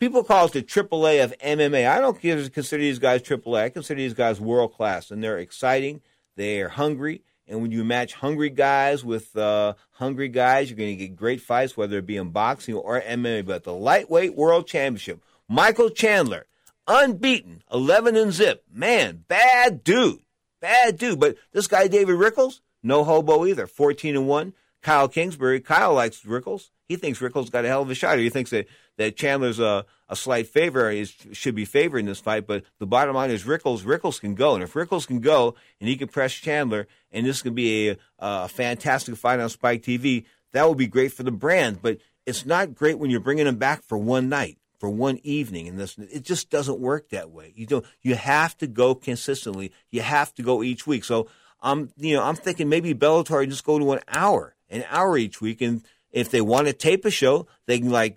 people call it the AAA of MMA. I don't consider these guys AAA. I consider these guys world class, and they're exciting. They are hungry. And when you match hungry guys with uh, hungry guys, you're going to get great fights, whether it be in boxing or MMA. But the lightweight world championship, Michael Chandler, unbeaten, 11 and zip. Man, bad dude. Bad dude. But this guy, David Rickels, no hobo either. 14 and 1. Kyle Kingsbury. Kyle likes Rickels. He thinks Rickels got a hell of a shot. He thinks that, that Chandler's a, a slight favor, is, should be favored in this fight. But the bottom line is Rickles. Rickels can go. And if Rickels can go and he can press Chandler, and this can be a, a fantastic fight on Spike TV, that would be great for the brand. But it's not great when you're bringing him back for one night for one evening and this it just doesn't work that way you don't you have to go consistently you have to go each week so i'm you know i'm thinking maybe bellator just go to an hour an hour each week and if they want to tape a show, they can like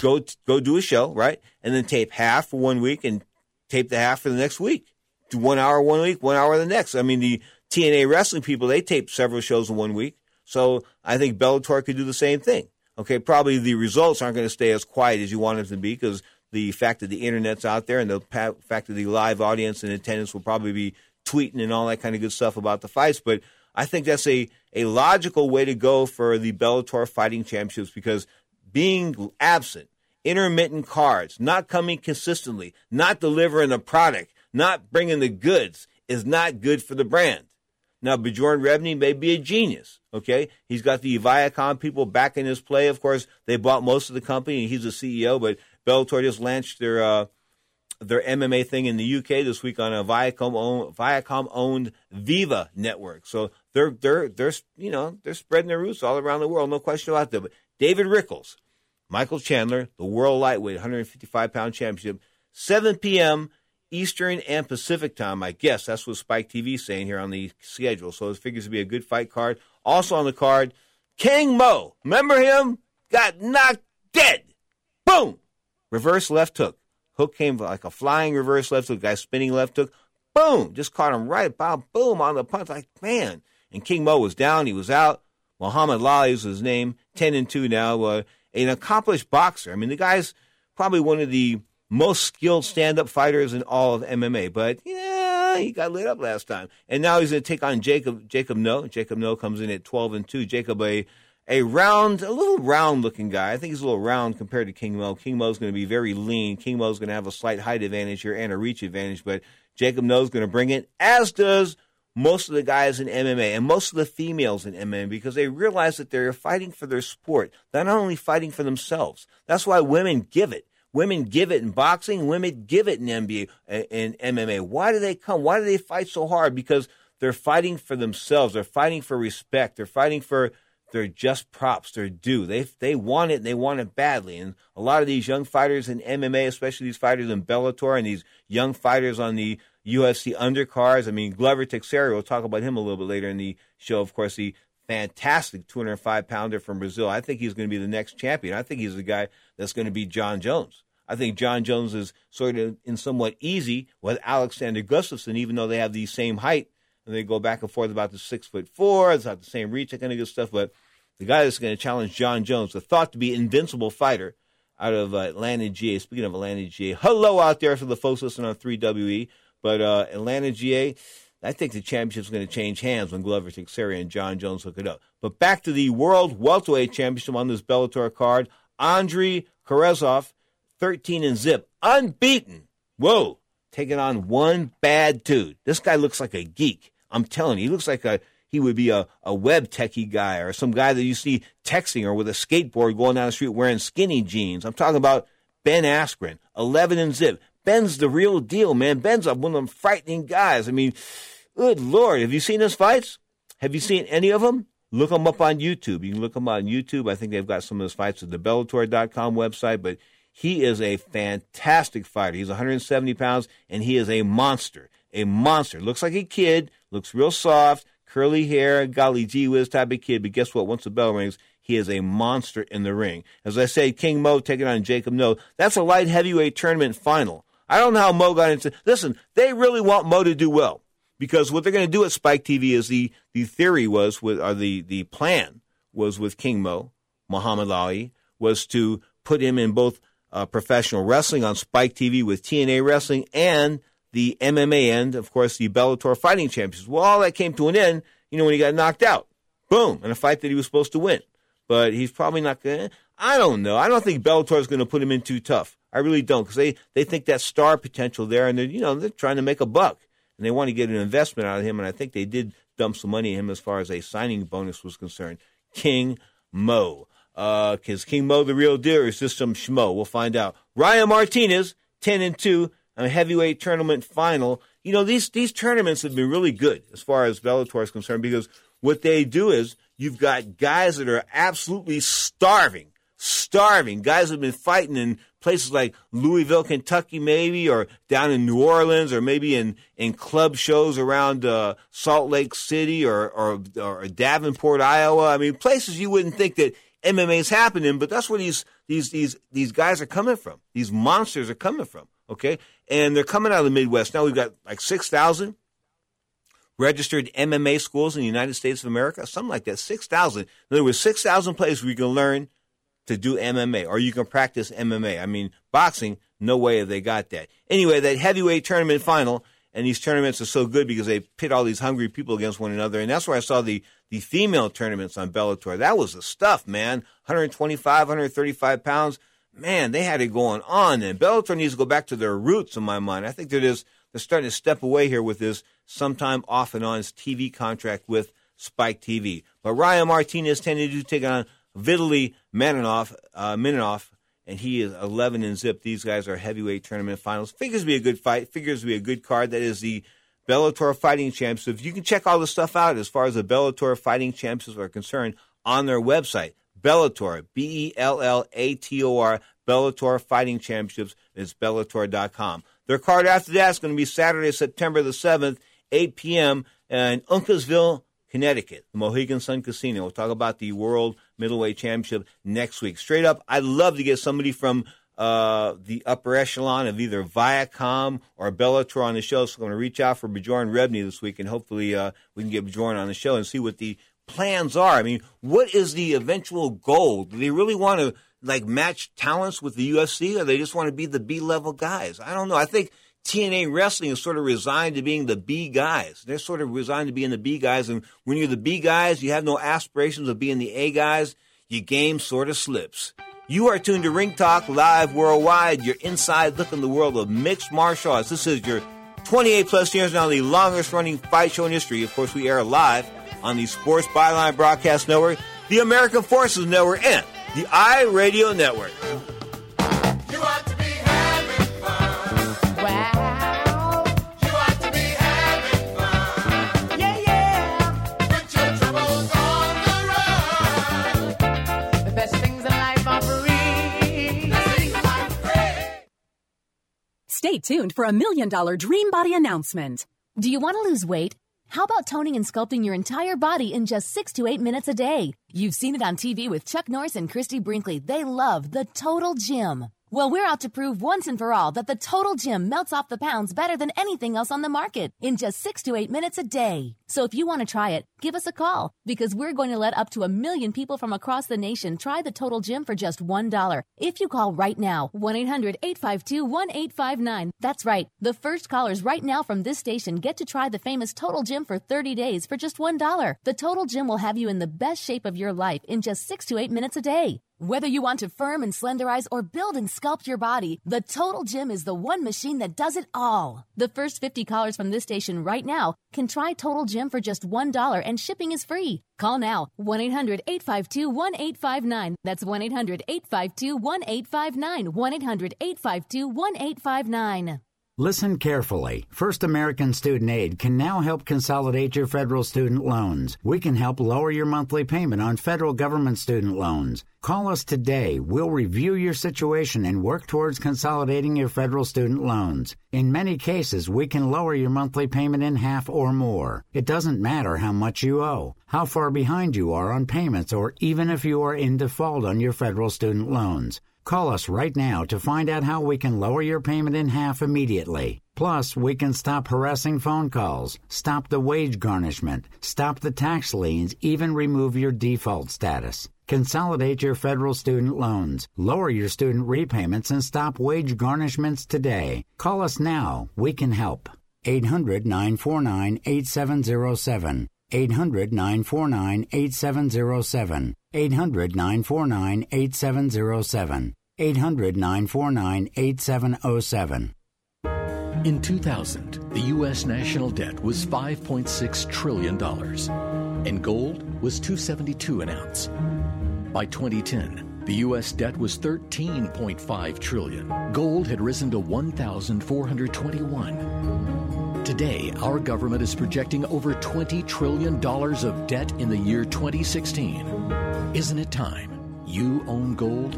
go go do a show, right? And then tape half for one week and tape the half for the next week. Do one hour one week, one hour the next. I mean, the TNA wrestling people they tape several shows in one week, so I think Bellator could do the same thing. Okay, probably the results aren't going to stay as quiet as you want them to be because the fact that the internet's out there and the fact that the live audience and attendance will probably be tweeting and all that kind of good stuff about the fights, but I think that's a, a logical way to go for the Bellator fighting championships because being absent, intermittent cards, not coming consistently, not delivering a product, not bringing the goods is not good for the brand. Now, Bjorn Rebney may be a genius. Okay, he's got the Viacom people back in his play. Of course, they bought most of the company, and he's the CEO. But Bellator just launched their uh, their MMA thing in the UK this week on a Viacom owned, Viacom owned Viva network. So they're they're they're you know they're spreading their roots all around the world, no question about that. But David Rickels, Michael Chandler, the world lightweight 155 pound championship, 7 p.m. Eastern and Pacific time. I guess that's what Spike TV is saying here on the schedule. So it figures to be a good fight card. Also on the card, King Mo. Remember him? Got knocked dead. Boom. Reverse left hook. Hook came like a flying reverse left hook, guy spinning left hook. Boom! Just caught him right about boom on the punch. Like, man. And King Mo was down, he was out. Muhammad Ali is his name, 10 and 2 now. Uh, an accomplished boxer. I mean, the guy's probably one of the most skilled stand up fighters in all of MMA. But yeah, he got lit up last time. And now he's going to take on Jacob Jacob Noe. Jacob Noe comes in at 12 and 2. Jacob, a a round, a little round looking guy. I think he's a little round compared to King Mo. King Mo's going to be very lean. King Mo's going to have a slight height advantage here and a reach advantage, but Jacob Noe's going to bring it, as does most of the guys in MMA and most of the females in MMA because they realize that they're fighting for their sport. They're not only fighting for themselves. That's why women give it. Women give it in boxing. Women give it in NBA in MMA. Why do they come? Why do they fight so hard? Because they're fighting for themselves. They're fighting for respect. They're fighting for they're just props. They're due. They they want it. and They want it badly. And a lot of these young fighters in MMA, especially these fighters in Bellator, and these young fighters on the UFC undercards. I mean, Glover Teixeira. We'll talk about him a little bit later in the show. Of course, the fantastic 205 pounder from Brazil. I think he's going to be the next champion. I think he's the guy that's going to be Jon Jones. I think Jon Jones is sort of in somewhat easy with Alexander Gustafsson, even though they have the same height and they go back and forth about the six foot four. It's not the same reach, that kind of good stuff. But the guy that's going to challenge Jon Jones, the thought to be invincible fighter out of uh, Atlanta GA. Speaking of Atlanta GA, hello out there for the folks listening on 3WE. But uh, Atlanta GA, I think the championship is going to change hands when Glover Teixeira and Jon Jones hook it up. But back to the World Welterweight Championship on this Bellator card. Andrei Koreshkov, 13 and zip, unbeaten. Whoa, taking on one bad dude. This guy looks like a geek. I'm telling you, he looks like a he would be a, a web techie guy or some guy that you see texting or with a skateboard going down the street wearing skinny jeans. I'm talking about Ben Askren, 11 and zip. Ben's the real deal, man. Ben's one of them frightening guys. I mean, good Lord. Have you seen his fights? Have you seen any of them? Look them up on YouTube. You can look them up on YouTube. I think they've got some of his fights at the Bellator.com website, but he is a fantastic fighter. He's 170 pounds and he is a monster. a monster. Looks like a kid, looks real soft, curly hair, golly gee whiz type of kid. But guess what? Once the bell rings, he is a monster in the ring. As I say, King Mo taking on Jacob Noe. That's a light heavyweight tournament final. I don't know how Mo got into. Listen, they really want Mo to do well because what they're going to do at Spike TV is the the theory was with or the the plan was with King Mo, Muhammad Ali was to put him in both uh, professional wrestling on Spike TV with TNA wrestling and the MMA end, of course, the Bellator Fighting Champions. Well, all that came to an end, you know, when he got knocked out. Boom, in a fight that he was supposed to win. But he's probably not going to. I don't know. I don't think Bellator is going to put him in too tough. I really don't because they, they think that star potential there, and they're you know they're trying to make a buck and they want to get an investment out of him. And I think they did dump some money in him as far as a signing bonus was concerned. King Mo, because uh, King Mo the real deal is just some schmo. We'll find out. Ryan Martinez, ten and two, a heavyweight tournament final. You know these these tournaments have been really good as far as Bellator is concerned because what they do is you've got guys that are absolutely starving, starving. Guys have been fighting in places like Louisville, Kentucky, maybe, or down in New Orleans, or maybe in, in club shows around uh, Salt Lake City or, or, or Davenport, Iowa. I mean, places you wouldn't think that MMA is happening, but that's where these these these these guys are coming from. These monsters are coming from. Okay, and they're coming out of the Midwest. Now we've got like six thousand registered MMA schools in the United States of America, something like that. Six thousand. In other words, six thousand places where you can learn to do MMA or you can practice MMA. I mean, boxing, no way have they got that. Anyway, that heavyweight tournament final, and these tournaments are so good because they pit all these hungry people against one another, and that's where I saw the the female tournaments on Bellator. That was the stuff, man. 125, 135 pounds. Man, they had it going on. And Bellator needs to go back to their roots, in my mind. I think they're just they're starting to step away here with this sometime off and on TV contract with Spike TV. But Ryan Martinez tended to take on Vitaly Maninoff, uh, Mininoff, and he is 11 and zip. These guys are heavyweight tournament finals. Figures be a good fight. Figures be a good card. That is the Bellator Fighting Champs. If you can check all the stuff out as far as the Bellator Fighting Champs are concerned on their website. Bellator, B E L L A T O R, Bellator Fighting Championships is Bellator.com. Their card after that is going to be Saturday, September the 7th, 8 p.m. in Uncasville, Connecticut, the Mohegan Sun Casino. We'll talk about the World Middleweight Championship next week. Straight up, I'd love to get somebody from uh, the upper echelon of either Viacom or Bellator on the show. So I'm going to reach out for Bjorn Rebney this week, and hopefully uh, we can get Bjorn on the show and see what the plans are. I mean, what is the eventual goal? Do they really want to like match talents with the UFC, or they just want to be the B level guys? I don't know. I think TNA wrestling is sort of resigned to being the B guys. They're sort of resigned to being the B guys, and when you're the B guys, you have no aspirations of being the A guys. Your game sort of slips. You are tuned to Ring Talk Live Worldwide, your inside look in the world of mixed martial arts. This is your 28 plus years now, the longest running fight show in history. Of course, we air live on the Sports Byline Broadcast Network, the American Forces Network, and the iRadio Network. Stay tuned for a million dollar dream body announcement. Do you want to lose weight? How about toning and sculpting your entire body in just six to eight minutes a day? You've seen it on TV with Chuck Norris and Christie Brinkley. They love the total gym. Well, we're out to prove once and for all that the Total Gym melts off the pounds better than anything else on the market in just six to eight minutes a day. So if you want to try it, give us a call because we're going to let up to a million people from across the nation try the Total Gym for just $1. If you call right now, 1-800-852-1859. That's right. The first callers right now from this station get to try the famous Total Gym for 30 days for just $1. The Total Gym will have you in the best shape of your life in just six to eight minutes a day. Whether you want to firm and slenderize or build and sculpt your body, the Total Gym is the one machine that does it all. The first 50 callers from this station right now can try Total Gym for just $1 and shipping is free. Call now 1 800 852 1859. That's 1 800 852 1859. 1 800 852 1859. Listen carefully. First American Student Aid can now help consolidate your federal student loans. We can help lower your monthly payment on federal government student loans. Call us today. We'll review your situation and work towards consolidating your federal student loans. In many cases, we can lower your monthly payment in half or more. It doesn't matter how much you owe, how far behind you are on payments, or even if you are in default on your federal student loans. Call us right now to find out how we can lower your payment in half immediately. Plus, we can stop harassing phone calls, stop the wage garnishment, stop the tax liens, even remove your default status. Consolidate your federal student loans, lower your student repayments, and stop wage garnishments today. Call us now. We can help. 800 949 8707. 800 949 8707. 800 949 8707. 800 949 8707. In 2000, the U.S. national debt was $5.6 trillion, and gold was 272 an ounce. By 2010, the U.S. debt was 13.5 trillion. Gold had risen to 1,421. Today, our government is projecting over $20 trillion of debt in the year 2016. Isn't it time? You own gold?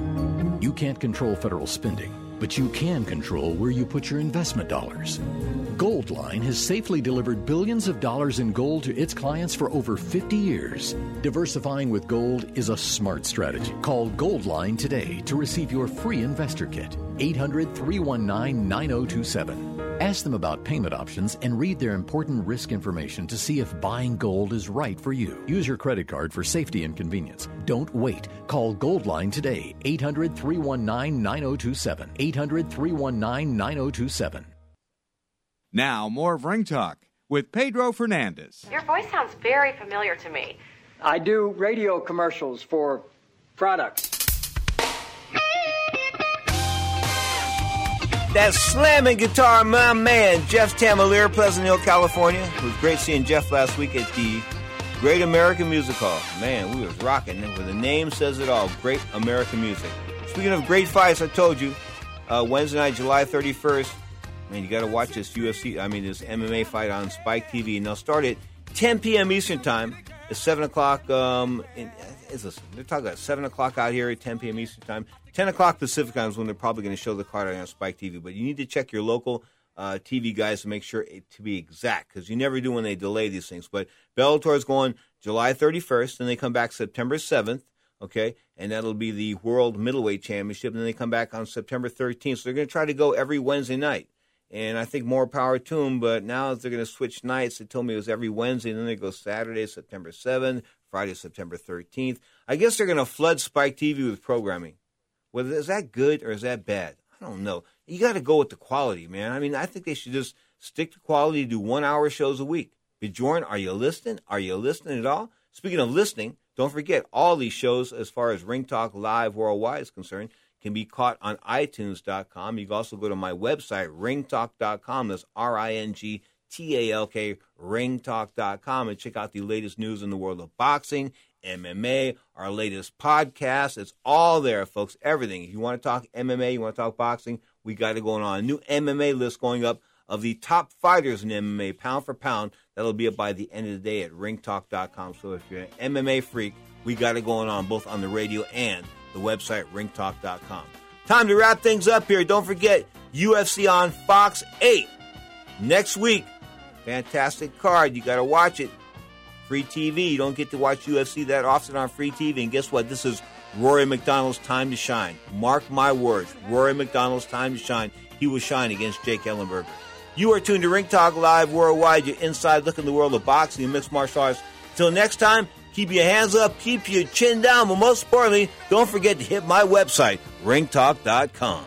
You can't control federal spending, but you can control where you put your investment dollars. Goldline has safely delivered billions of dollars in gold to its clients for over 50 years. Diversifying with gold is a smart strategy. Call Goldline today to receive your free investor kit. 800 319 9027. Ask them about payment options and read their important risk information to see if buying gold is right for you. Use your credit card for safety and convenience. Don't wait. Call Goldline today. 800 319 9027. 800 319 9027. Now, more of Ring Talk with Pedro Fernandez. Your voice sounds very familiar to me. I do radio commercials for products. That slamming guitar, my man, Jeff Tamalier, Pleasant Hill, California. It was great seeing Jeff last week at the Great American Music Hall. Man, we was rocking. Where the name says it all, Great American Music. Speaking of great fights, I told you, uh, Wednesday night, July 31st, man, you got to watch this UFC, I mean, this MMA fight on Spike TV. And they'll start at 10 p.m. Eastern Time. It's 7 o'clock. Um, in, is listen, they're talking about 7 o'clock out here at 10 p.m. Eastern Time. 10 o'clock Pacific time is when they're probably going to show the card on Spike TV. But you need to check your local uh, TV guys to make sure it, to be exact because you never do when they delay these things. But Bellator is going July 31st, and they come back September 7th. Okay, and that'll be the World Middleweight Championship, and then they come back on September 13th. So they're going to try to go every Wednesday night, and I think more power to them. But now they're going to switch nights. They told me it was every Wednesday, and then they go Saturday, September 7th, Friday, September 13th. I guess they're going to flood Spike TV with programming. Whether is that good or is that bad? I don't know. You got to go with the quality, man. I mean, I think they should just stick to quality, do one hour shows a week. Bjorn, are you listening? Are you listening at all? Speaking of listening, don't forget all these shows, as far as Ring Talk Live Worldwide is concerned, can be caught on iTunes.com. You can also go to my website, ringtalk.com. That's R I N G T A L K, ringtalk.com, and check out the latest news in the world of boxing MMA, our latest podcast. It's all there, folks. Everything. If you want to talk MMA, you want to talk boxing, we got it going on. A new MMA list going up of the top fighters in MMA, pound for pound. That'll be up by the end of the day at ringtalk.com. So if you're an MMA freak, we got it going on both on the radio and the website ringtalk.com. Time to wrap things up here. Don't forget UFC on Fox 8 next week. Fantastic card. You got to watch it. Free TV. You don't get to watch UFC that often on free TV. And guess what? This is Rory MacDonald's time to shine. Mark my words. Rory MacDonald's time to shine. He will shine against Jake Ellenberger. You are tuned to Ring Talk Live Worldwide, your inside look in the world of boxing and mixed martial arts. Until next time, keep your hands up, keep your chin down, but most importantly, don't forget to hit my website, ringtalk.com.